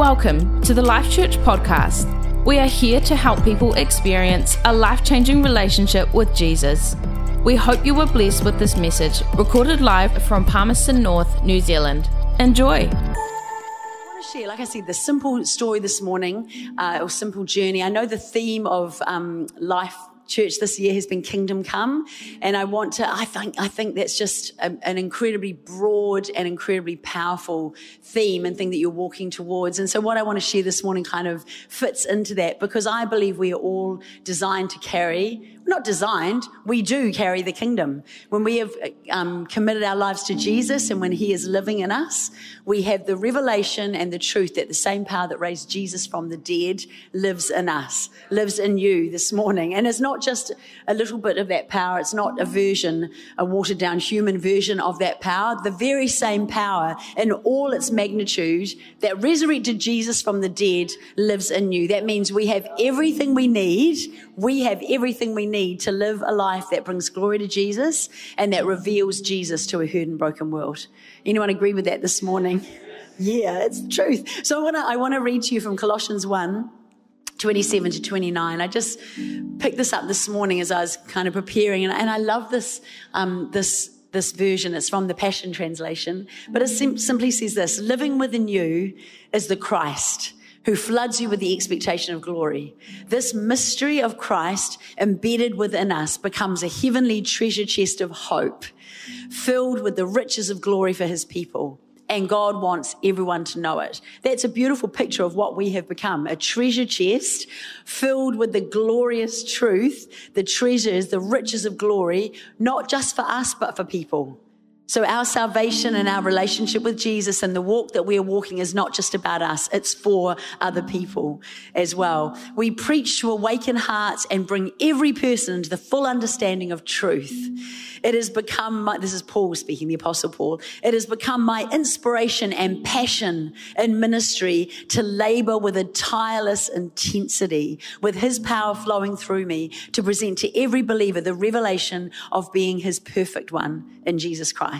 Welcome to the Life Church podcast. We are here to help people experience a life changing relationship with Jesus. We hope you were blessed with this message, recorded live from Palmerston North, New Zealand. Enjoy. I want to share, like I said, the simple story this morning, uh, or simple journey. I know the theme of um, life church this year has been kingdom come. And i want to i think i think that's just a, an incredibly broad and incredibly powerful theme and thing that you're walking towards. And so what i want to share this morning kind of fits into that because i believe we are all designed to carry not designed, we do carry the kingdom. When we have um, committed our lives to Jesus and when he is living in us, we have the revelation and the truth that the same power that raised Jesus from the dead lives in us, lives in you this morning. And it's not just a little bit of that power. It's not a version, a watered down human version of that power. The very same power in all its magnitude that resurrected Jesus from the dead lives in you. That means we have everything we need. We have everything we need need to live a life that brings glory to Jesus and that reveals Jesus to a hurt and broken world. Anyone agree with that this morning? Yeah, it's the truth. So I want to I want to read to you from Colossians 1 27 to 29. I just picked this up this morning as I was kind of preparing, and, and I love this, um, this, this version. It's from the Passion Translation, but it sim- simply says this Living within you is the Christ who floods you with the expectation of glory. This mystery of Christ embedded within us becomes a heavenly treasure chest of hope filled with the riches of glory for his people. And God wants everyone to know it. That's a beautiful picture of what we have become. A treasure chest filled with the glorious truth, the treasures, the riches of glory, not just for us, but for people. So our salvation and our relationship with Jesus and the walk that we're walking is not just about us. It's for other people as well. We preach to awaken hearts and bring every person into the full understanding of truth. It has become my, this is Paul speaking, the apostle Paul. It has become my inspiration and passion in ministry to labor with a tireless intensity, with his power flowing through me to present to every believer the revelation of being his perfect one in Jesus Christ.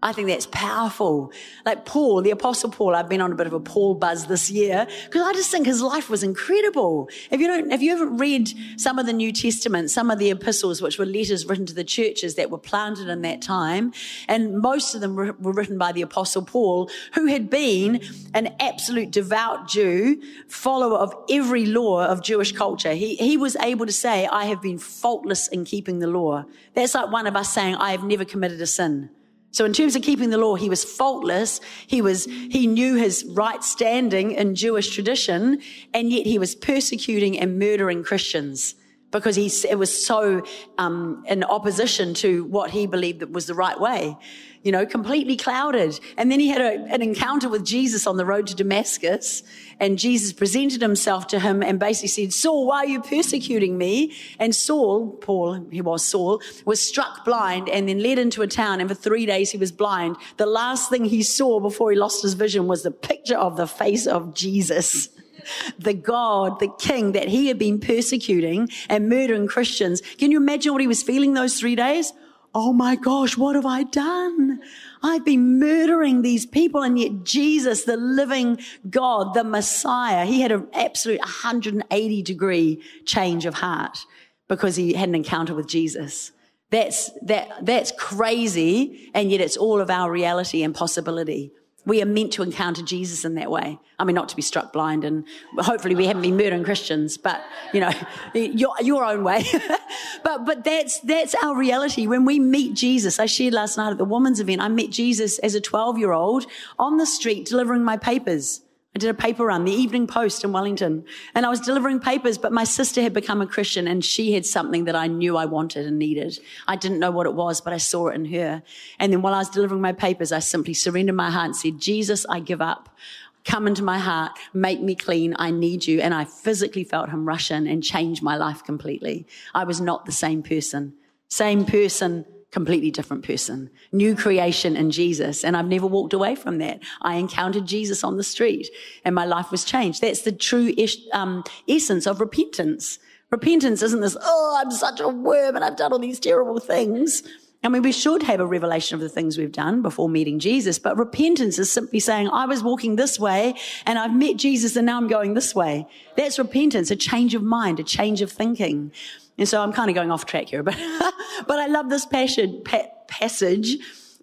I think that's powerful. Like Paul, the apostle Paul, I've been on a bit of a Paul buzz this year because I just think his life was incredible. If you don't, if you haven't read some of the New Testament, some of the epistles, which were letters written to the churches that were planted in that time, and most of them were written by the apostle Paul, who had been an absolute devout Jew, follower of every law of Jewish culture. He, he was able to say, I have been faultless in keeping the law. That's like one of us saying, I have never committed a sin. So in terms of keeping the law, he was faultless. He was, he knew his right standing in Jewish tradition, and yet he was persecuting and murdering Christians because he, it was so um, in opposition to what he believed that was the right way you know, completely clouded. And then he had a, an encounter with Jesus on the road to Damascus. And Jesus presented himself to him and basically said, Saul, why are you persecuting me? And Saul, Paul, he was Saul, was struck blind and then led into a town. And for three days he was blind. The last thing he saw before he lost his vision was the picture of the face of Jesus the God, the King that he had been persecuting and murdering Christians. Can you imagine what he was feeling those three days? Oh my gosh, what have I done? I've been murdering these people. And yet Jesus, the living God, the Messiah, he had an absolute 180 degree change of heart because he had an encounter with Jesus. That's, that, that's crazy. And yet it's all of our reality and possibility. We are meant to encounter Jesus in that way. I mean, not to be struck blind, and hopefully we haven't been murdering Christians, but you know, your, your own way. but but that's that's our reality. When we meet Jesus, I shared last night at the women's event. I met Jesus as a 12 year old on the street delivering my papers. I did a paper run, the Evening Post in Wellington, and I was delivering papers, but my sister had become a Christian and she had something that I knew I wanted and needed. I didn't know what it was, but I saw it in her. And then while I was delivering my papers, I simply surrendered my heart and said, Jesus, I give up. Come into my heart, make me clean. I need you. And I physically felt him rush in and change my life completely. I was not the same person. Same person, completely different person, new creation in Jesus. And I've never walked away from that. I encountered Jesus on the street and my life was changed. That's the true um, essence of repentance. Repentance isn't this, oh, I'm such a worm and I've done all these terrible things. I mean, we should have a revelation of the things we've done before meeting Jesus, but repentance is simply saying, I was walking this way and I've met Jesus and now I'm going this way. That's repentance, a change of mind, a change of thinking. And so I'm kind of going off track here, but, but I love this passage, passage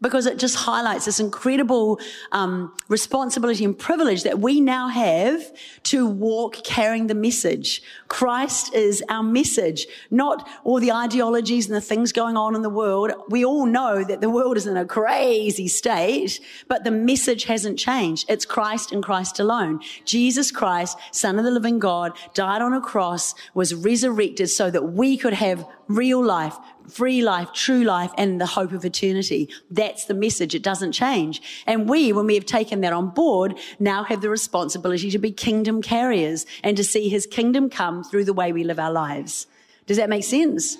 because it just highlights this incredible um, responsibility and privilege that we now have to walk carrying the message. Christ is our message, not all the ideologies and the things going on in the world. We all know that the world is in a crazy state, but the message hasn't changed. It's Christ and Christ alone. Jesus Christ, Son of the living God, died on a cross, was resurrected so that we could have real life, free life, true life, and the hope of eternity. That's the message. It doesn't change. And we, when we have taken that on board, now have the responsibility to be kingdom carriers and to see his kingdom come through the way we live our lives. Does that make sense?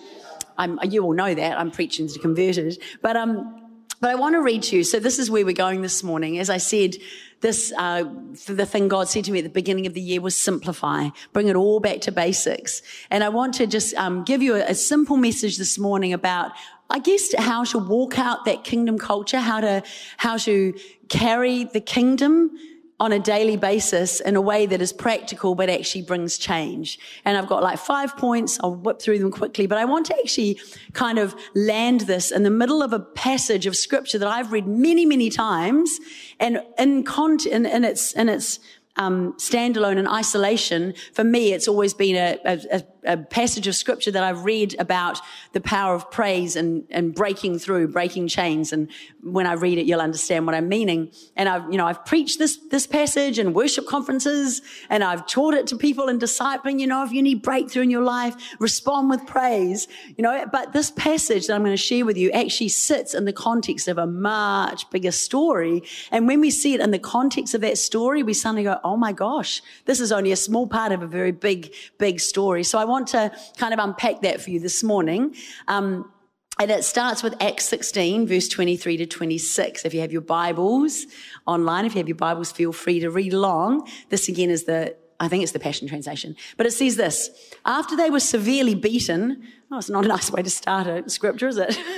I'm, you all know that. I'm preaching to converted. But, um, but I want to read to you. So this is where we're going this morning. As I said, this, uh, the thing God said to me at the beginning of the year was simplify, bring it all back to basics. And I want to just um, give you a, a simple message this morning about I guess how to walk out that kingdom culture, how to, how to carry the kingdom on a daily basis in a way that is practical but actually brings change. And I've got like five points. I'll whip through them quickly, but I want to actually kind of land this in the middle of a passage of scripture that I've read many, many times and in, con- in, in its, in its, um, standalone and isolation, for me, it's always been a, a, a, passage of scripture that I've read about the power of praise and, and breaking through, breaking chains. And when I read it, you'll understand what I'm meaning. And I've, you know, I've preached this, this passage in worship conferences and I've taught it to people in discipling, you know, if you need breakthrough in your life, respond with praise, you know, but this passage that I'm going to share with you actually sits in the context of a much bigger story. And when we see it in the context of that story, we suddenly go, oh my gosh, this is only a small part of a very big, big story. So I want to kind of unpack that for you this morning. Um, and it starts with Acts 16, verse 23 to 26. If you have your Bibles online, if you have your Bibles, feel free to read along. This again is the, I think it's the Passion Translation. But it says this After they were severely beaten, oh, it's not a nice way to start a scripture, is it?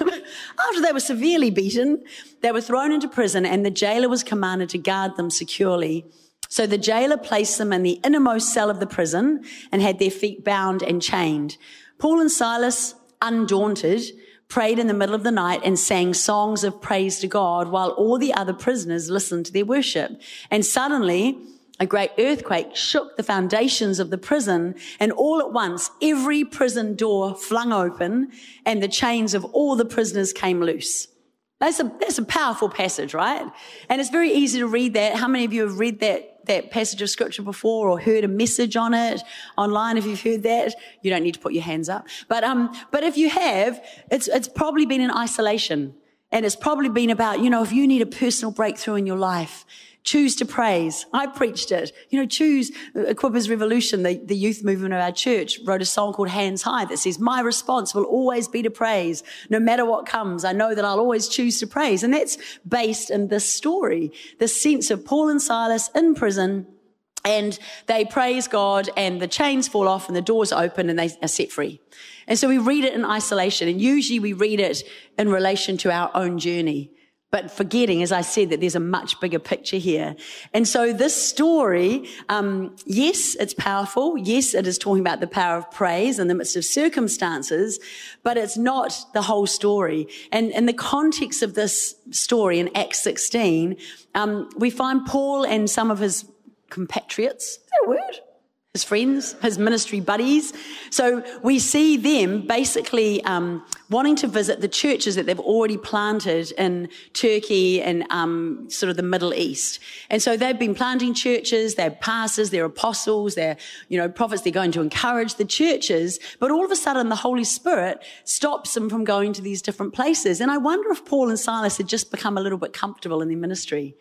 After they were severely beaten, they were thrown into prison, and the jailer was commanded to guard them securely. So the jailer placed them in the innermost cell of the prison and had their feet bound and chained. Paul and Silas, undaunted, prayed in the middle of the night and sang songs of praise to God while all the other prisoners listened to their worship. And suddenly, a great earthquake shook the foundations of the prison and all at once every prison door flung open and the chains of all the prisoners came loose. That's a, that's a powerful passage, right? And it's very easy to read that. How many of you have read that, that passage of scripture before or heard a message on it online? If you've heard that, you don't need to put your hands up. But, um, but if you have, it's, it's probably been in isolation. And it's probably been about, you know, if you need a personal breakthrough in your life, Choose to praise. I preached it. You know, choose uh, Equippers Revolution, the, the youth movement of our church wrote a song called Hands High that says, my response will always be to praise. No matter what comes, I know that I'll always choose to praise. And that's based in this story, the sense of Paul and Silas in prison and they praise God and the chains fall off and the doors open and they are set free. And so we read it in isolation and usually we read it in relation to our own journey but forgetting, as I said, that there's a much bigger picture here. And so this story, um, yes, it's powerful. Yes, it is talking about the power of praise in the midst of circumstances, but it's not the whole story. And in the context of this story in Acts 16, um, we find Paul and some of his compatriots. Is that a word? His friends, his ministry buddies. So we see them basically um, wanting to visit the churches that they've already planted in Turkey and um, sort of the Middle East. And so they've been planting churches, they're pastors, they're apostles, they're, you know, prophets, they're going to encourage the churches. But all of a sudden, the Holy Spirit stops them from going to these different places. And I wonder if Paul and Silas had just become a little bit comfortable in their ministry.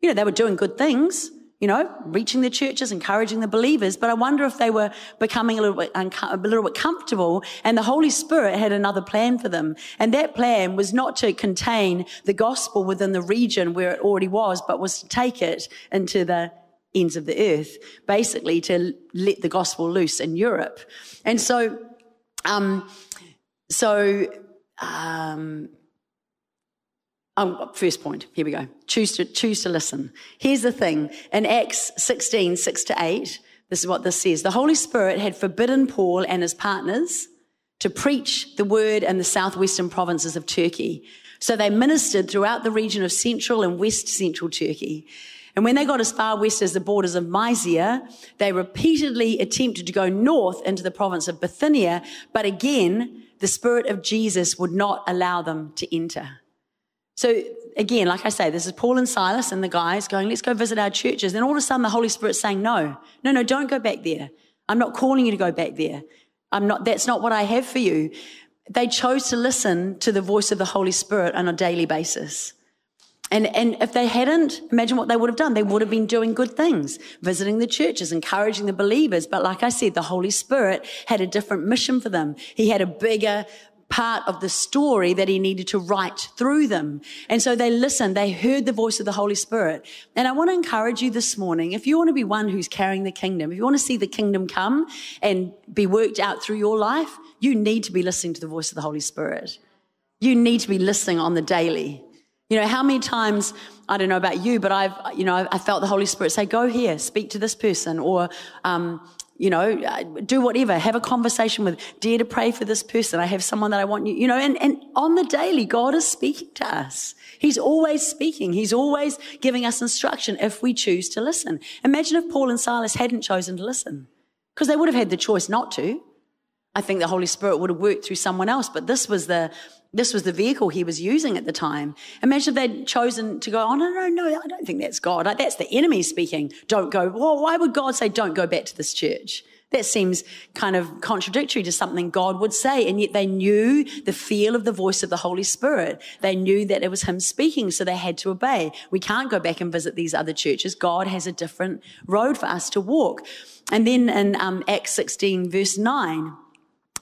You know, they were doing good things you know, reaching the churches, encouraging the believers. But I wonder if they were becoming a little bit, unco- a little bit comfortable and the Holy Spirit had another plan for them. And that plan was not to contain the gospel within the region where it already was, but was to take it into the ends of the earth, basically to let the gospel loose in Europe. And so, um, so, um, Um, first point. Here we go. Choose to choose to listen. Here's the thing. In Acts 16, 6 to 8, this is what this says. The Holy Spirit had forbidden Paul and his partners to preach the word in the southwestern provinces of Turkey. So they ministered throughout the region of central and west central Turkey. And when they got as far west as the borders of Mysia, they repeatedly attempted to go north into the province of Bithynia, but again, the Spirit of Jesus would not allow them to enter. So again, like I say, this is Paul and Silas and the guys going, let's go visit our churches. Then all of a sudden the Holy Spirit's saying, no, no, no, don't go back there. I'm not calling you to go back there. I'm not, that's not what I have for you. They chose to listen to the voice of the Holy Spirit on a daily basis. And, and if they hadn't, imagine what they would have done. They would have been doing good things, visiting the churches, encouraging the believers. But like I said, the Holy Spirit had a different mission for them. He had a bigger part of the story that he needed to write through them. And so they listened, they heard the voice of the Holy Spirit. And I want to encourage you this morning, if you want to be one who's carrying the kingdom, if you want to see the kingdom come and be worked out through your life, you need to be listening to the voice of the Holy Spirit. You need to be listening on the daily. You know, how many times, I don't know about you, but I've, you know, I felt the Holy Spirit say, go here, speak to this person, or, um, you know, do whatever, have a conversation with, dare to pray for this person. I have someone that I want you, you know, and, and on the daily, God is speaking to us. He's always speaking. He's always giving us instruction if we choose to listen. Imagine if Paul and Silas hadn't chosen to listen because they would have had the choice not to. I think the Holy Spirit would have worked through someone else, but this was the, this was the vehicle he was using at the time. Imagine if they'd chosen to go, oh, no, no, no, I don't think that's God. That's the enemy speaking. Don't go. Well, why would God say, don't go back to this church? That seems kind of contradictory to something God would say. And yet they knew the feel of the voice of the Holy Spirit. They knew that it was Him speaking, so they had to obey. We can't go back and visit these other churches. God has a different road for us to walk. And then in um, Acts 16, verse 9,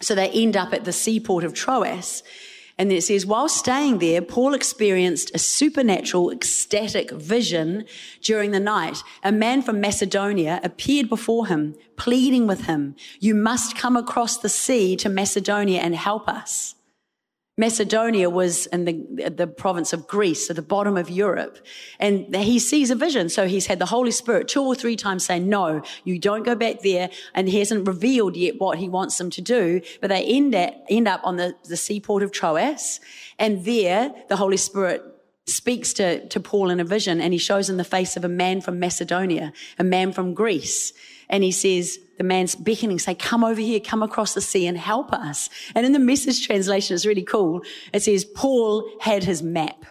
so they end up at the seaport of Troas. And then it says, while staying there, Paul experienced a supernatural, ecstatic vision during the night. A man from Macedonia appeared before him, pleading with him, you must come across the sea to Macedonia and help us. Macedonia was in the, the province of Greece, so the bottom of Europe. And he sees a vision. So he's had the Holy Spirit two or three times say, no, you don't go back there. And he hasn't revealed yet what he wants them to do. But they end, at, end up on the, the seaport of Troas. And there, the Holy Spirit speaks to, to Paul in a vision and he shows him the face of a man from Macedonia, a man from Greece. And he says, the man's beckoning, say, come over here, come across the sea and help us. And in the message translation, it's really cool. It says, Paul had his map.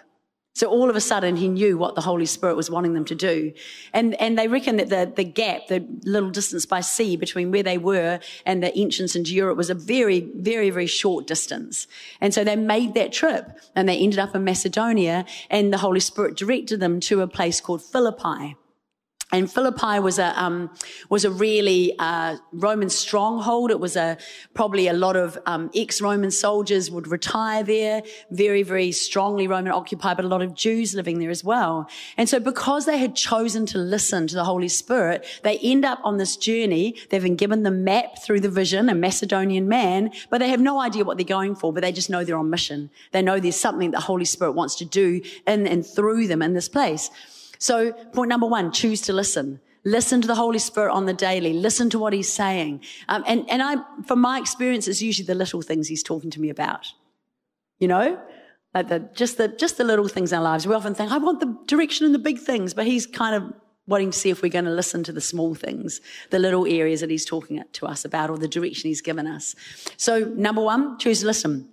So all of a sudden he knew what the Holy Spirit was wanting them to do. And, and they reckon that the, the gap, the little distance by sea between where they were and the entrance into Europe was a very, very, very short distance. And so they made that trip and they ended up in Macedonia and the Holy Spirit directed them to a place called Philippi. And Philippi was a um, was a really uh, Roman stronghold. It was a probably a lot of um, ex-Roman soldiers would retire there. Very very strongly Roman occupied, but a lot of Jews living there as well. And so because they had chosen to listen to the Holy Spirit, they end up on this journey. They've been given the map through the vision, a Macedonian man, but they have no idea what they're going for. But they just know they're on mission. They know there's something the Holy Spirit wants to do in and through them in this place. So point number one, choose to listen. Listen to the Holy Spirit on the daily. Listen to what he's saying. Um, and, and I, from my experience, it's usually the little things he's talking to me about. You know? Like the, just the, just the little things in our lives. We often think, I want the direction and the big things, but he's kind of wanting to see if we're going to listen to the small things, the little areas that he's talking to us about or the direction he's given us. So number one, choose to listen.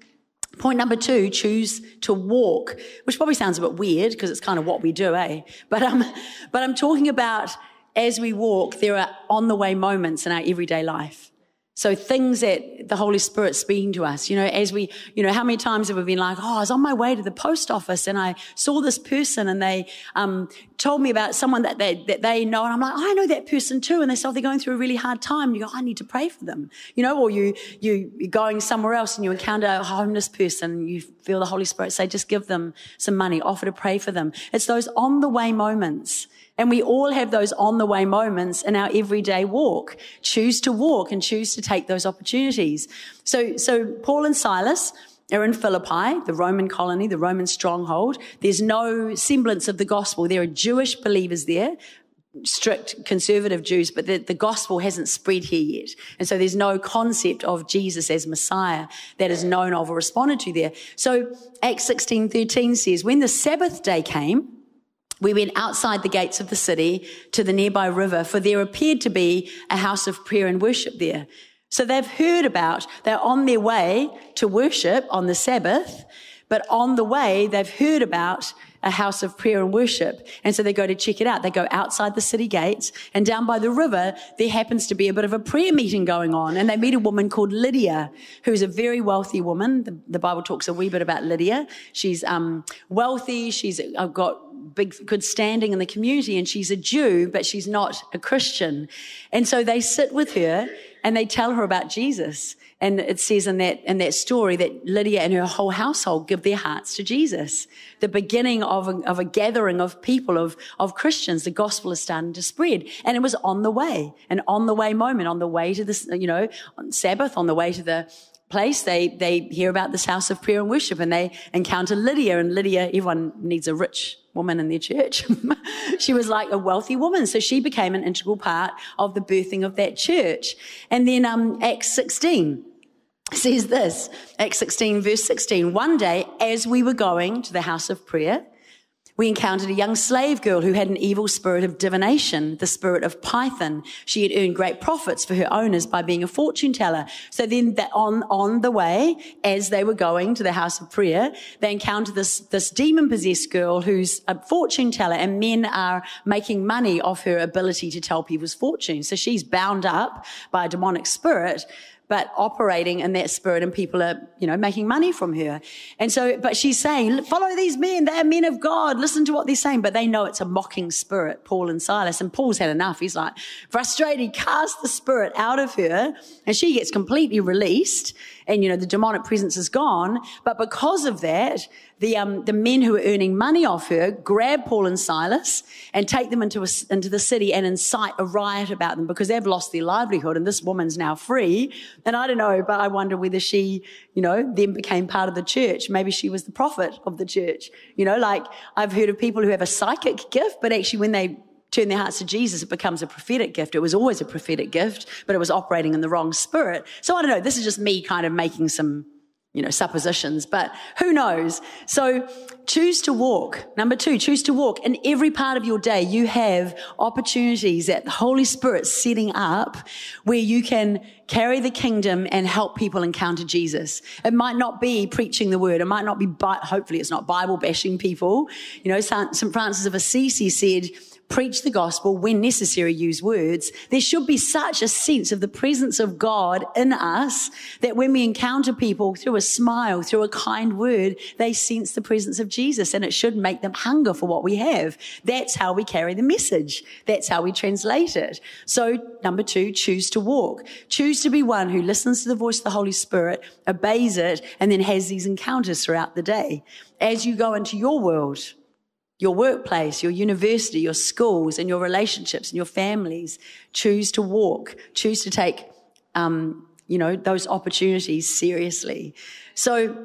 Point number two, choose to walk, which probably sounds a bit weird because it's kind of what we do, eh? But, um, but I'm talking about as we walk, there are on the way moments in our everyday life. So things that the Holy Spirit's speaking to us, you know, as we, you know, how many times have we been like, oh, I was on my way to the post office and I saw this person and they, um, told me about someone that they, that they know. And I'm like, oh, I know that person too. And they say, oh, they're going through a really hard time. And you go, I need to pray for them, you know, or you, you, you're going somewhere else and you encounter a homeless person you feel the Holy Spirit say, just give them some money, offer to pray for them. It's those on the way moments and we all have those on the way moments in our everyday walk. Choose to walk and choose to take those opportunities. So, so Paul and Silas, are in Philippi, the Roman colony, the Roman stronghold. There's no semblance of the gospel. There are Jewish believers there, strict conservative Jews, but the, the, gospel hasn't spread here yet. And so there's no concept of Jesus as Messiah that is known of or responded to there. So Acts 16, 13 says, when the Sabbath day came, we went outside the gates of the city to the nearby river, for there appeared to be a house of prayer and worship there. So they've heard about, they're on their way to worship on the Sabbath, but on the way, they've heard about a house of prayer and worship. And so they go to check it out. They go outside the city gates and down by the river, there happens to be a bit of a prayer meeting going on. And they meet a woman called Lydia, who's a very wealthy woman. The, the Bible talks a wee bit about Lydia. She's um, wealthy. She's uh, got big, good standing in the community and she's a Jew, but she's not a Christian. And so they sit with her and they tell her about Jesus. And it says in that, in that story that Lydia and her whole household give their hearts to Jesus. The beginning of a, of a gathering of people, of, of Christians. The gospel is starting to spread. And it was on the way, an on the way moment, on the way to this, you know, Sabbath, on the way to the, place, they, they hear about this house of prayer and worship and they encounter Lydia and Lydia, everyone needs a rich woman in their church. she was like a wealthy woman. So she became an integral part of the birthing of that church. And then, um, Acts 16 says this, Acts 16 verse 16. One day, as we were going to the house of prayer, we encountered a young slave girl who had an evil spirit of divination, the spirit of Python. She had earned great profits for her owners by being a fortune teller. So then on, on the way, as they were going to the house of prayer, they encountered this, this demon possessed girl who's a fortune teller and men are making money off her ability to tell people's fortunes. So she's bound up by a demonic spirit but operating in that spirit and people are, you know, making money from her. And so, but she's saying, follow these men. They're men of God. Listen to what they're saying. But they know it's a mocking spirit, Paul and Silas. And Paul's had enough. He's like frustrated. He casts the spirit out of her and she gets completely released and, you know, the demonic presence is gone. But because of that, the, um, the men who are earning money off her grab Paul and Silas and take them into, a, into the city and incite a riot about them because they've lost their livelihood and this woman's now free. And I don't know, but I wonder whether she, you know, then became part of the church. Maybe she was the prophet of the church. You know, like I've heard of people who have a psychic gift, but actually when they turn their hearts to Jesus, it becomes a prophetic gift. It was always a prophetic gift, but it was operating in the wrong spirit. So I don't know. This is just me kind of making some you know, suppositions, but who knows? So choose to walk. Number two, choose to walk. In every part of your day, you have opportunities that the Holy Spirit's setting up where you can carry the kingdom and help people encounter Jesus. It might not be preaching the word. It might not be, hopefully it's not Bible bashing people. You know, St. Francis of Assisi said, preach the gospel, when necessary, use words. There should be such a sense of the presence of God in us that when we encounter people through a smile, through a kind word, they sense the presence of Jesus and it should make them hunger for what we have. That's how we carry the message. That's how we translate it. So number two, choose to walk. Choose to be one who listens to the voice of the Holy Spirit, obeys it, and then has these encounters throughout the day. As you go into your world, your workplace, your university, your schools, and your relationships and your families. Choose to walk, choose to take, um, you know, those opportunities seriously. So,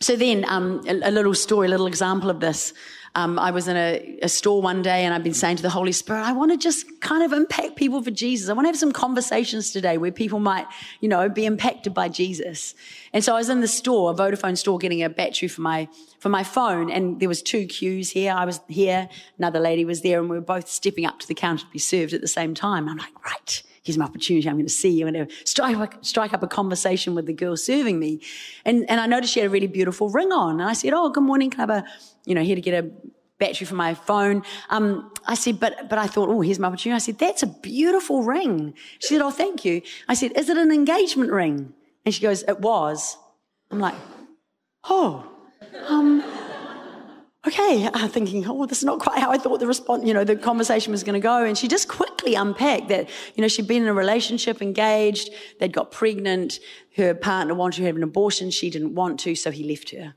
so then, um, a, a, little story, a little example of this. Um, I was in a, a, store one day and I've been saying to the Holy Spirit, I want to just kind of impact people for Jesus. I want to have some conversations today where people might, you know, be impacted by Jesus. And so I was in the store, a Vodafone store, getting a battery for my, for my phone. And there was two queues here. I was here. Another lady was there and we were both stepping up to the counter to be served at the same time. I'm like, right here's my opportunity. I'm going to see you. To strike, strike up a conversation with the girl serving me. And, and I noticed she had a really beautiful ring on. And I said, Oh, good morning. Can I have a, you know, here to get a battery for my phone. Um, I said, but, but I thought, oh, here's my opportunity. I said, that's a beautiful ring. She said, oh, thank you. I said, is it an engagement ring? And she goes, it was. I'm like, oh, um, okay, uh, thinking, oh, this is not quite how I thought the response, you know, the conversation was going to go. And she just quickly unpacked that, you know, she'd been in a relationship, engaged, they'd got pregnant, her partner wanted to have an abortion, she didn't want to, so he left her.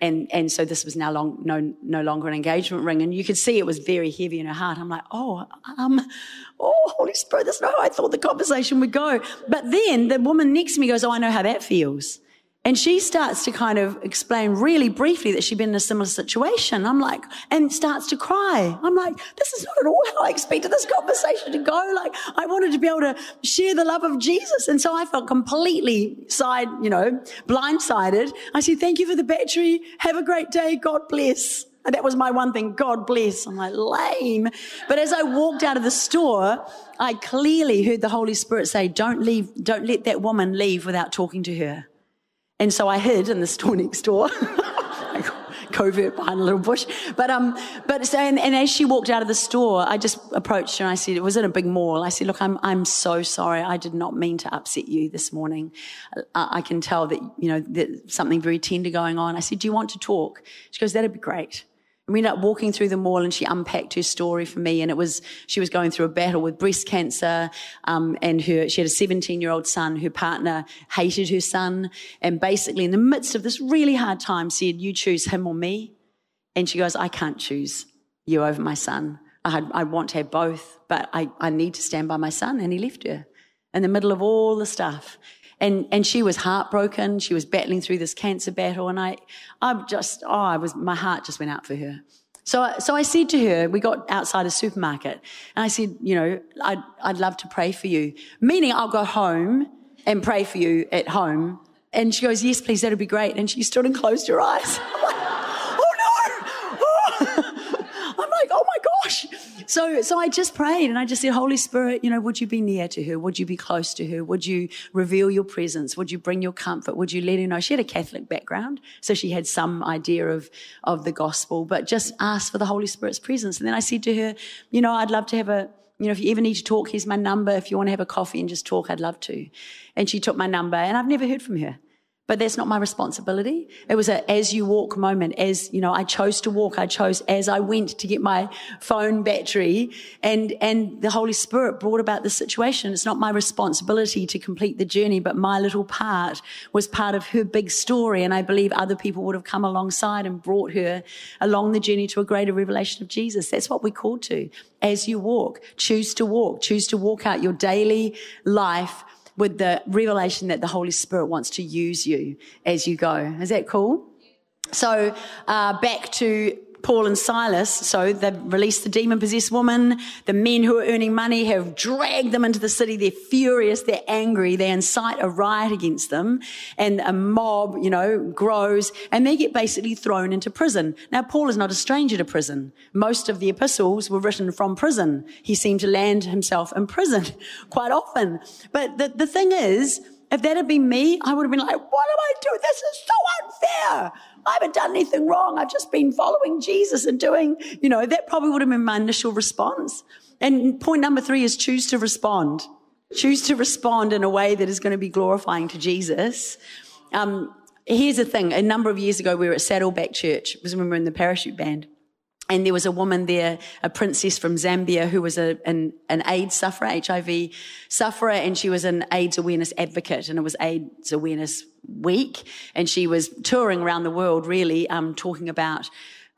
And, and so this was now long, no, no longer an engagement ring. And you could see it was very heavy in her heart. I'm like, oh, um, oh, Holy Spirit, that's not how I thought the conversation would go. But then the woman next to me goes, oh, I know how that feels. And she starts to kind of explain really briefly that she'd been in a similar situation. I'm like, and starts to cry. I'm like, this is not at all how I expected this conversation to go. Like, I wanted to be able to share the love of Jesus. And so I felt completely side, you know, blindsided. I said, thank you for the battery. Have a great day. God bless. And that was my one thing. God bless. I'm like, lame. But as I walked out of the store, I clearly heard the Holy Spirit say, don't leave, don't let that woman leave without talking to her. And so I hid in the store next door. covert behind a little bush. But um, but so and, and, as she walked out of the store, I just approached her and I said, it was in a big mall. I said, look, I'm I'm so sorry. I did not mean to upset you this morning. I, I can tell that you know there's something very tender going on. I said, do you want to talk? She goes, that'd be great we ended up walking through the mall and she unpacked her story for me. And it was, she was going through a battle with breast cancer. Um, and her, she had a 17 year old son. Her partner hated her son. And basically in the midst of this really hard time said, you choose him or me. And she goes, I can't choose you over my son. I, I want to have both, but I, I need to stand by my son. And he left her in the middle of all the stuff and and she was heartbroken. She was battling through this cancer battle, and I, I just, oh, I was, my heart just went out for her. So, so I said to her, we got outside a supermarket, and I said, you know, I'd, I'd love to pray for you. Meaning, I'll go home and pray for you at home. And she goes, yes, please, that'd be great. And she stood and closed her eyes. So, so I just prayed and I just said, Holy Spirit, you know, would you be near to her? Would you be close to her? Would you reveal your presence? Would you bring your comfort? Would you let her know? She had a Catholic background, so she had some idea of, of the gospel, but just ask for the Holy Spirit's presence. And then I said to her, you know, I'd love to have a, you know, if you ever need to talk, here's my number. If you want to have a coffee and just talk, I'd love to. And she took my number and I've never heard from her but that's not my responsibility. It was a as you walk moment. As, you know, I chose to walk. I chose as I went to get my phone battery and, and the Holy Spirit brought about the situation. It's not my responsibility to complete the journey, but my little part was part of her big story. And I believe other people would have come alongside and brought her along the journey to a greater revelation of Jesus. That's what we're called to. As you walk, choose to walk, choose to walk out your daily life with the revelation that the Holy Spirit wants to use you as you go. Is that cool? So, uh, back to Paul and Silas. So they've released the demon possessed woman. The men who are earning money have dragged them into the city. They're furious. They're angry. They incite a riot against them and a mob, you know, grows and they get basically thrown into prison. Now, Paul is not a stranger to prison. Most of the epistles were written from prison. He seemed to land himself in prison quite often. But the, the thing is, if that had been me, I would have been like, what am I doing? This is so unfair. I haven't done anything wrong. I've just been following Jesus and doing, you know, that probably would have been my initial response. And point number three is choose to respond. Choose to respond in a way that is going to be glorifying to Jesus. Um, here's the thing. A number of years ago, we were at Saddleback Church. It was when we were in the parachute band. And there was a woman there, a princess from Zambia, who was a, an, an AIDS sufferer, HIV sufferer, and she was an AIDS awareness advocate, and it was AIDS awareness week, and she was touring around the world, really, um, talking about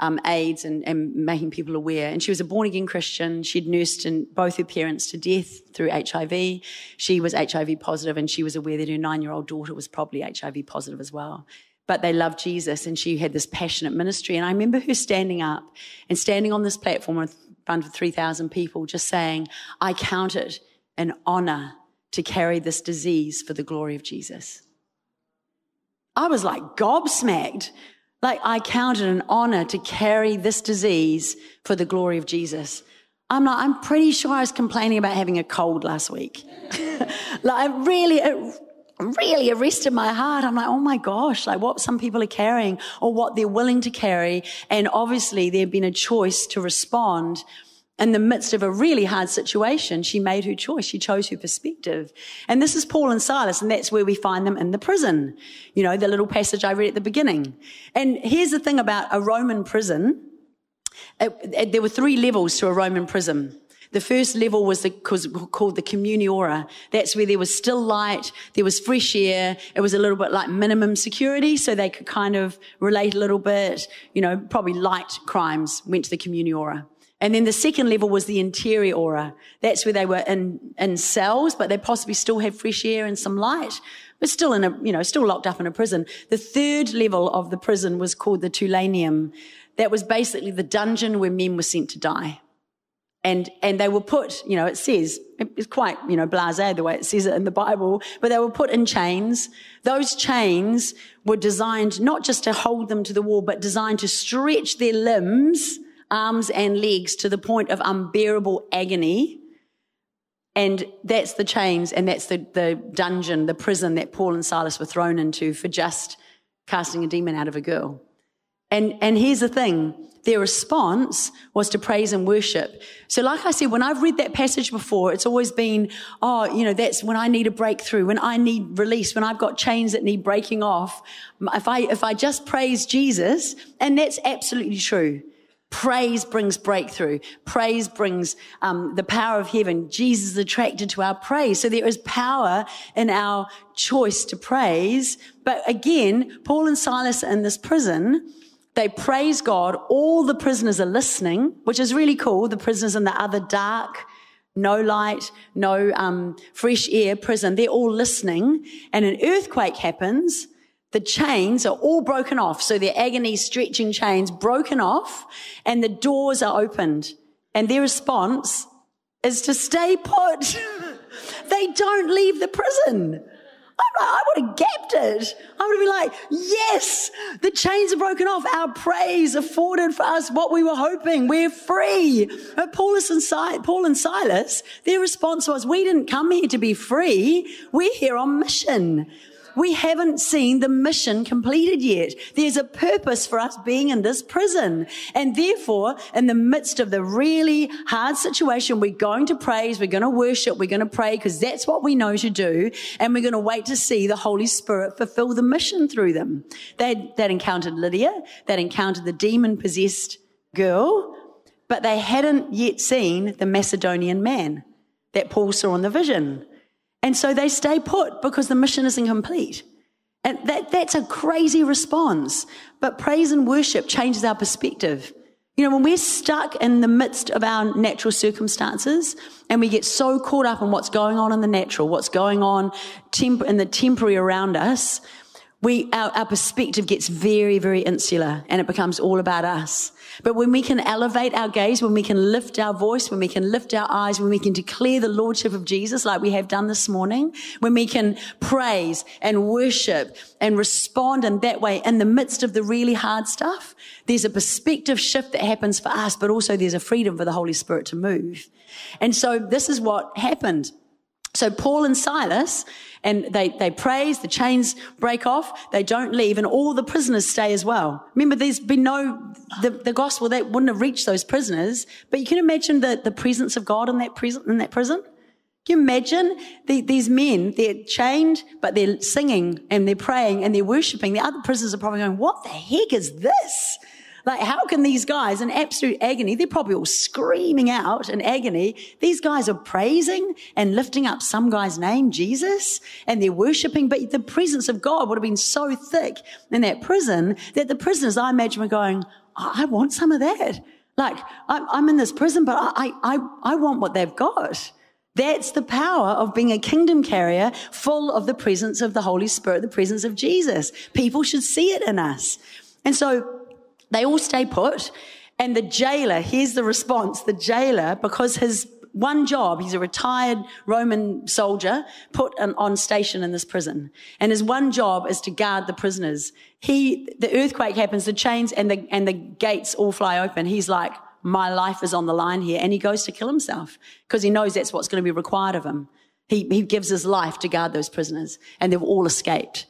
um, AIDS and, and, making people aware. And she was a born again Christian. She'd nursed in both her parents to death through HIV. She was HIV positive, and she was aware that her nine year old daughter was probably HIV positive as well but they loved Jesus and she had this passionate ministry. And I remember her standing up and standing on this platform in front of 3,000 people just saying, I count it an honor to carry this disease for the glory of Jesus. I was like gobsmacked. Like I counted an honor to carry this disease for the glory of Jesus. I'm like, I'm pretty sure I was complaining about having a cold last week. like really, it really arrested my heart. I'm like, oh my gosh, like what some people are carrying or what they're willing to carry. And obviously there had been a choice to respond in the midst of a really hard situation. She made her choice. She chose her perspective. And this is Paul and Silas. And that's where we find them in the prison. You know, the little passage I read at the beginning. And here's the thing about a Roman prison. It, it, there were three levels to a Roman prison. The first level was, the, called the communiora. That's where there was still light, there was fresh air. It was a little bit like minimum security, so they could kind of relate a little bit. You know, probably light crimes went to the communiora. And then the second level was the interiora. That's where they were in, in cells, but they possibly still had fresh air and some light, but still in a, you know, still locked up in a prison. The third level of the prison was called the Tullianum. That was basically the dungeon where men were sent to die. And, and they were put, you know, it says, it's quite, you know, blasé the way it says it in the Bible, but they were put in chains. Those chains were designed not just to hold them to the wall, but designed to stretch their limbs arms and legs to the point of unbearable agony. And that's the chains and that's the, the dungeon, the prison that Paul and Silas were thrown into for just casting a demon out of a girl. And, and here's the thing. Their response was to praise and worship. So like I said, when I've read that passage before, it's always been, oh, you know, that's when I need a breakthrough, when I need release, when I've got chains that need breaking off. If I, if I just praise Jesus, and that's absolutely true. Praise brings breakthrough. Praise brings um, the power of heaven. Jesus is attracted to our praise. So there is power in our choice to praise. But again, Paul and Silas in this prison, they praise God. All the prisoners are listening, which is really cool. The prisoners in the other dark, no light, no um, fresh air prison, they're all listening. And an earthquake happens the chains are all broken off. So their agony stretching chains broken off and the doors are opened. And their response is to stay put. they don't leave the prison. I would have gapped it. I would have been like, yes, the chains are broken off. Our praise afforded for us what we were hoping. We're free. But Paul and Silas, their response was, we didn't come here to be free. We're here on mission we haven't seen the mission completed yet. There's a purpose for us being in this prison. And therefore, in the midst of the really hard situation, we're going to praise, we're going to worship, we're going to pray because that's what we know to do. And we're going to wait to see the Holy Spirit fulfill the mission through them. They, that encountered Lydia, that encountered the demon possessed girl, but they hadn't yet seen the Macedonian man that Paul saw in the vision. And so they stay put because the mission isn't complete. And that, that's a crazy response. But praise and worship changes our perspective. You know, when we're stuck in the midst of our natural circumstances and we get so caught up in what's going on in the natural, what's going on temp- in the temporary around us, we, our, our perspective gets very, very insular and it becomes all about us. But when we can elevate our gaze, when we can lift our voice, when we can lift our eyes, when we can declare the Lordship of Jesus like we have done this morning, when we can praise and worship and respond in that way in the midst of the really hard stuff, there's a perspective shift that happens for us, but also there's a freedom for the Holy Spirit to move. And so this is what happened. So Paul and Silas, and they, they praise, the chains break off, they don't leave, and all the prisoners stay as well. Remember, there's been no, the, the gospel that wouldn't have reached those prisoners, but you can imagine the, the presence of God in that prison, in that prison. Can you imagine the, these men, they're chained, but they're singing and they're praying and they're worshiping. The other prisoners are probably going, what the heck is this? Like, how can these guys in absolute agony, they're probably all screaming out in agony. These guys are praising and lifting up some guy's name, Jesus, and they're worshiping, but the presence of God would have been so thick in that prison that the prisoners, I imagine, were going, I want some of that. Like, I'm in this prison, but I, I, I want what they've got. That's the power of being a kingdom carrier full of the presence of the Holy Spirit, the presence of Jesus. People should see it in us. And so they all stay put. And the jailer, here's the response. The jailer, because his one job, he's a retired Roman soldier put on station in this prison. And his one job is to guard the prisoners. He, the earthquake happens, the chains and the, and the gates all fly open. He's like, my life is on the line here. And he goes to kill himself because he knows that's what's going to be required of him. He, he gives his life to guard those prisoners and they've all escaped.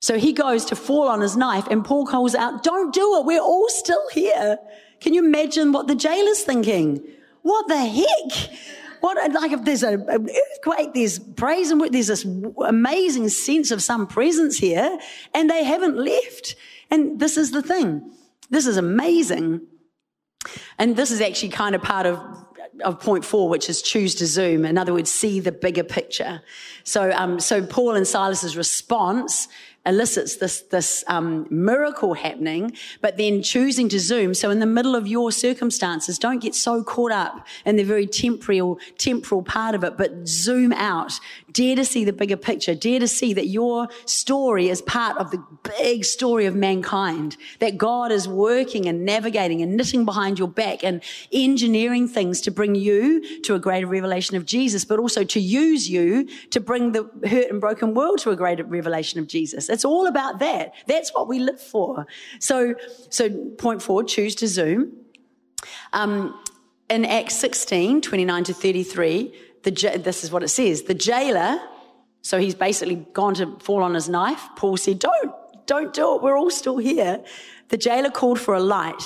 So he goes to fall on his knife and Paul calls out, don't do it. We're all still here. Can you imagine what the jailer's thinking? What the heck? What, like if there's an earthquake, there's praise and there's this amazing sense of some presence here and they haven't left. And this is the thing. This is amazing. And this is actually kind of part of of point four, which is choose to zoom. In other words, see the bigger picture. So, um, so Paul and Silas's response elicits this, this um, miracle happening, but then choosing to zoom. So in the middle of your circumstances, don't get so caught up in the very temporal, temporal part of it, but zoom out. Dare to see the bigger picture. Dare to see that your story is part of the big story of mankind, that God is working and navigating and knitting behind your back and engineering things to bring you to a greater revelation of Jesus, but also to use you to bring the hurt and broken world to a greater revelation of Jesus. It's all about that. That's what we live for. So, so point four, choose to zoom. Um, in Acts 16, 29 to 33, the, this is what it says. The jailer, so he's basically gone to fall on his knife. Paul said, don't, don't do it. We're all still here. The jailer called for a light.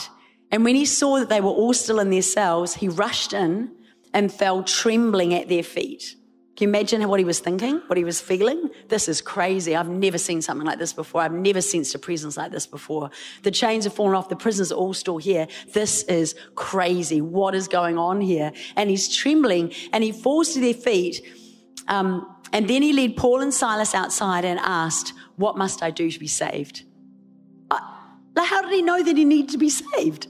And when he saw that they were all still in their cells, he rushed in and fell trembling at their feet. Can you imagine what he was thinking, what he was feeling? This is crazy. I've never seen something like this before. I've never sensed a presence like this before. The chains have fallen off. The prisoners are all still here. This is crazy. What is going on here? And he's trembling and he falls to their feet. Um, and then he led Paul and Silas outside and asked, What must I do to be saved? Uh, how did he know that he needed to be saved?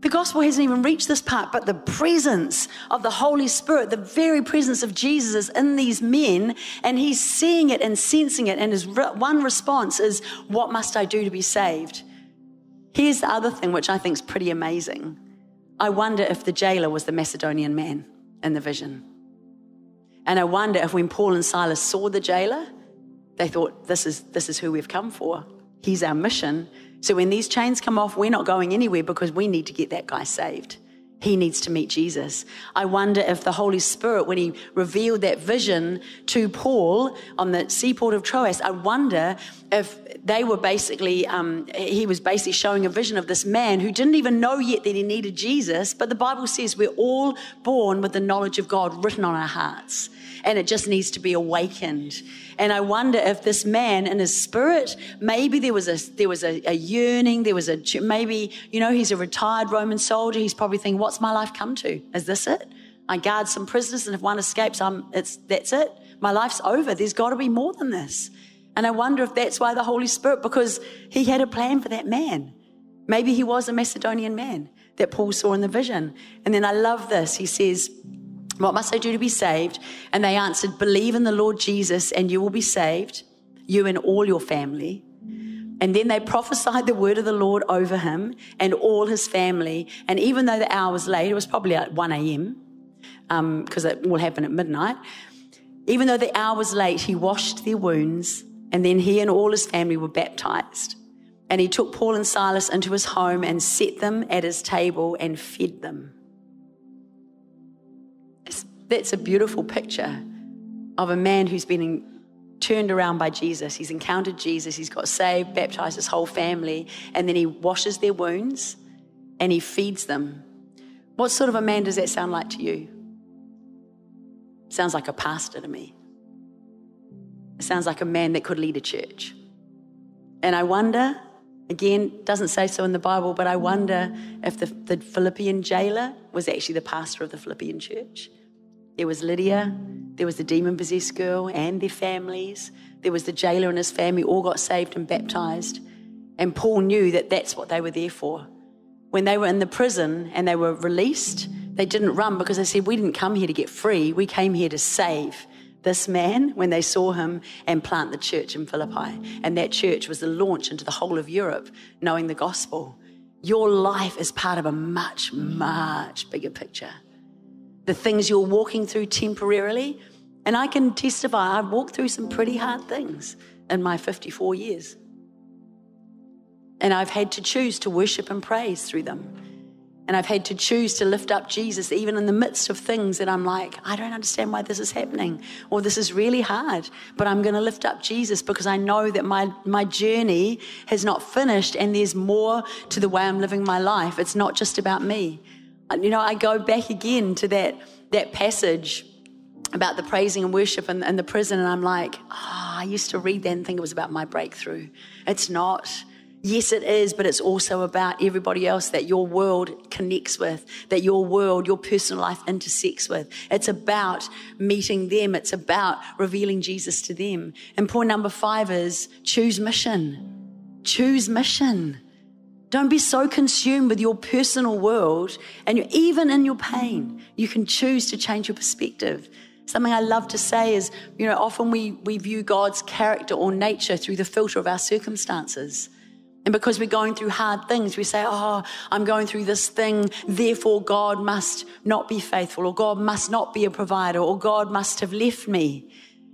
The gospel hasn't even reached this part, but the presence of the Holy Spirit, the very presence of Jesus is in these men, and he's seeing it and sensing it. And his one response is, What must I do to be saved? Here's the other thing, which I think is pretty amazing. I wonder if the jailer was the Macedonian man in the vision. And I wonder if when Paul and Silas saw the jailer, they thought, This is, this is who we've come for. He's our mission. So when these chains come off, we're not going anywhere because we need to get that guy saved. He needs to meet Jesus. I wonder if the Holy Spirit, when he revealed that vision to Paul on the seaport of Troas, I wonder if they were basically, um, he was basically showing a vision of this man who didn't even know yet that he needed Jesus. But the Bible says we're all born with the knowledge of God written on our hearts and it just needs to be awakened. And I wonder if this man in his spirit, maybe there was a there was a, a yearning, there was a maybe you know he's a retired Roman soldier. He's probably thinking, "What's my life come to? Is this it? I guard some prisoners, and if one escapes, I'm it's that's it. My life's over. There's got to be more than this." And I wonder if that's why the Holy Spirit, because he had a plan for that man. Maybe he was a Macedonian man that Paul saw in the vision. And then I love this. He says, what must I do to be saved? And they answered, Believe in the Lord Jesus, and you will be saved, you and all your family. And then they prophesied the word of the Lord over him and all his family. And even though the hour was late, it was probably at 1 a.m., because um, it will happen at midnight. Even though the hour was late, he washed their wounds, and then he and all his family were baptized. And he took Paul and Silas into his home and set them at his table and fed them. That's a beautiful picture of a man who's been turned around by Jesus. He's encountered Jesus, he's got saved, baptized his whole family, and then he washes their wounds and he feeds them. What sort of a man does that sound like to you? Sounds like a pastor to me. It sounds like a man that could lead a church. And I wonder, again, doesn't say so in the Bible, but I wonder if the, the Philippian jailer was actually the pastor of the Philippian church. There was Lydia, there was the demon possessed girl and their families, there was the jailer and his family, all got saved and baptized. And Paul knew that that's what they were there for. When they were in the prison and they were released, they didn't run because they said, We didn't come here to get free, we came here to save this man when they saw him and plant the church in Philippi. And that church was the launch into the whole of Europe, knowing the gospel. Your life is part of a much, much bigger picture the things you're walking through temporarily. And I can testify, I've walked through some pretty hard things in my 54 years. And I've had to choose to worship and praise through them. And I've had to choose to lift up Jesus even in the midst of things that I'm like, I don't understand why this is happening, or this is really hard. But I'm going to lift up Jesus because I know that my, my journey has not finished and there's more to the way I'm living my life. It's not just about me you know, I go back again to that, that passage about the praising and worship and, and the prison, and I'm like, oh, I used to read that and think it was about my breakthrough. It's not. Yes, it is, but it's also about everybody else that your world connects with, that your world, your personal life intersects with. It's about meeting them. It's about revealing Jesus to them. And point number five is choose mission. Choose mission. Don't be so consumed with your personal world and even in your pain, you can choose to change your perspective. Something I love to say is, you know, often we, we view God's character or nature through the filter of our circumstances. And because we're going through hard things, we say, Oh, I'm going through this thing, therefore God must not be faithful, or God must not be a provider, or God must have left me.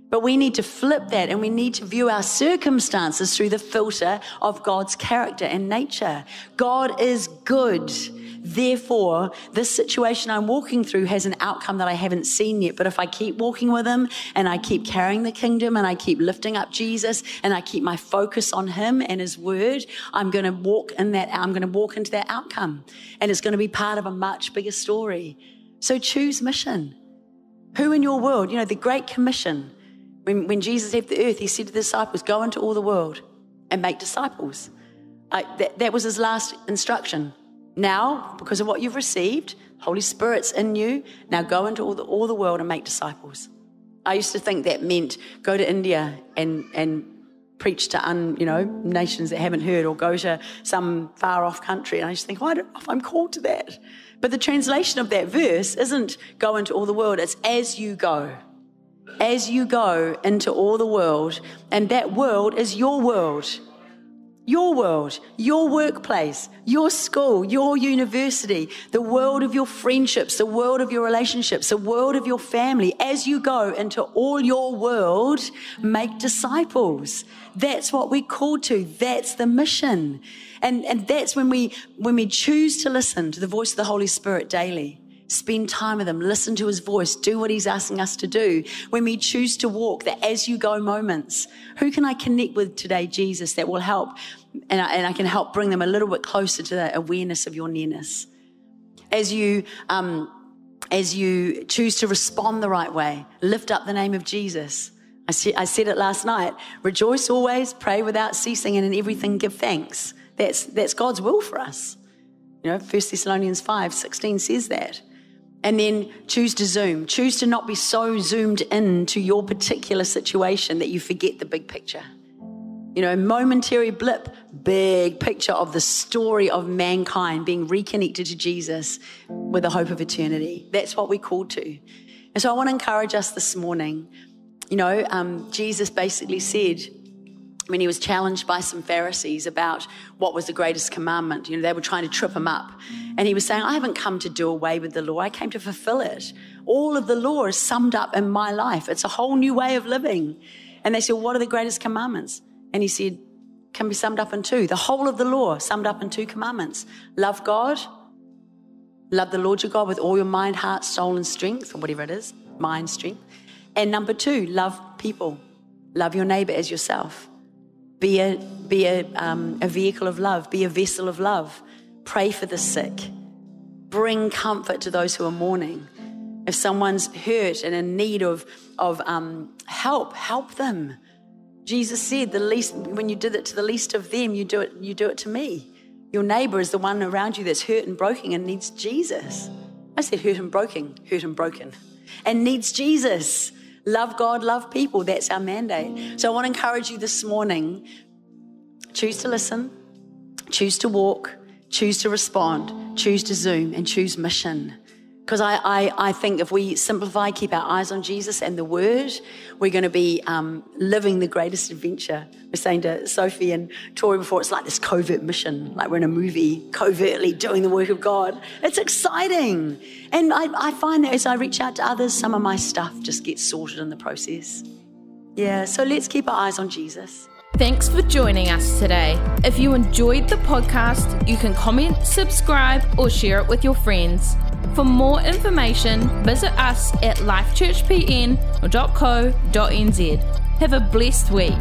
But we need to flip that and we need to view our circumstances through the filter of God's character and nature. God is good. Therefore, this situation I'm walking through has an outcome that I haven't seen yet. But if I keep walking with Him and I keep carrying the kingdom and I keep lifting up Jesus and I keep my focus on Him and His word, I'm going to walk in that, I'm going to walk into that outcome. And it's going to be part of a much bigger story. So choose mission. Who in your world, you know, the Great Commission, when, when Jesus left the earth, He said to the disciples, Go into all the world and make disciples. Uh, that, that was His last instruction. Now, because of what you've received, Holy Spirit's in you. Now go into all the, all the world and make disciples. I used to think that meant go to India and, and preach to un, you know, nations that haven't heard or go to some far off country. And I just think, well, I don't know if I'm called to that. But the translation of that verse isn't go into all the world, it's as you go. As you go into all the world, and that world is your world your world, your workplace, your school, your university, the world of your friendships, the world of your relationships, the world of your family. As you go into all your world, make disciples. That's what we're called to. That's the mission. And, and that's when we, when we choose to listen to the voice of the Holy Spirit daily spend time with him, listen to his voice, do what he's asking us to do. When we choose to walk the as you go moments, who can I connect with today, Jesus, that will help and I, and I can help bring them a little bit closer to that awareness of your nearness. As you, um, as you choose to respond the right way, lift up the name of Jesus. I, see, I said it last night. Rejoice always, pray without ceasing, and in everything give thanks. That's, that's God's will for us. You know, 1 Thessalonians 5 16 says that and then choose to zoom. Choose to not be so zoomed in to your particular situation that you forget the big picture. You know, momentary blip, big picture of the story of mankind being reconnected to Jesus with the hope of eternity. That's what we're called to. And so I want to encourage us this morning. You know, um, Jesus basically said, when he was challenged by some Pharisees about what was the greatest commandment. You know, they were trying to trip him up. And he was saying, I haven't come to do away with the law, I came to fulfill it. All of the law is summed up in my life. It's a whole new way of living. And they said, What are the greatest commandments? And he said, Can be summed up in two. The whole of the law summed up in two commandments love God, love the Lord your God with all your mind, heart, soul, and strength, or whatever it is mind, strength. And number two, love people, love your neighbor as yourself. Be a, be a, um, a vehicle of love, be a vessel of love. Pray for the sick. Bring comfort to those who are mourning. If someone's hurt and in need of, of um, help, help them. Jesus said, "The least when you did it to the least of them, you do it. You do it to me. Your neighbor is the one around you that's hurt and broken and needs Jesus." I said, "Hurt and broken, hurt and broken, and needs Jesus." Love God, love people. That's our mandate. So I want to encourage you this morning choose to listen, choose to walk, choose to respond, choose to zoom, and choose mission. Because I, I, I, think if we simplify, keep our eyes on Jesus and the Word, we're going to be um, living the greatest adventure. Was saying to Sophie and Tori before, it's like this covert mission, like we're in a movie, covertly doing the work of God. It's exciting. And I, I find that as I reach out to others, some of my stuff just gets sorted in the process. Yeah, so let's keep our eyes on Jesus. Thanks for joining us today. If you enjoyed the podcast, you can comment, subscribe, or share it with your friends. For more information, visit us at lifechurchpn.co.nz. Have a blessed week.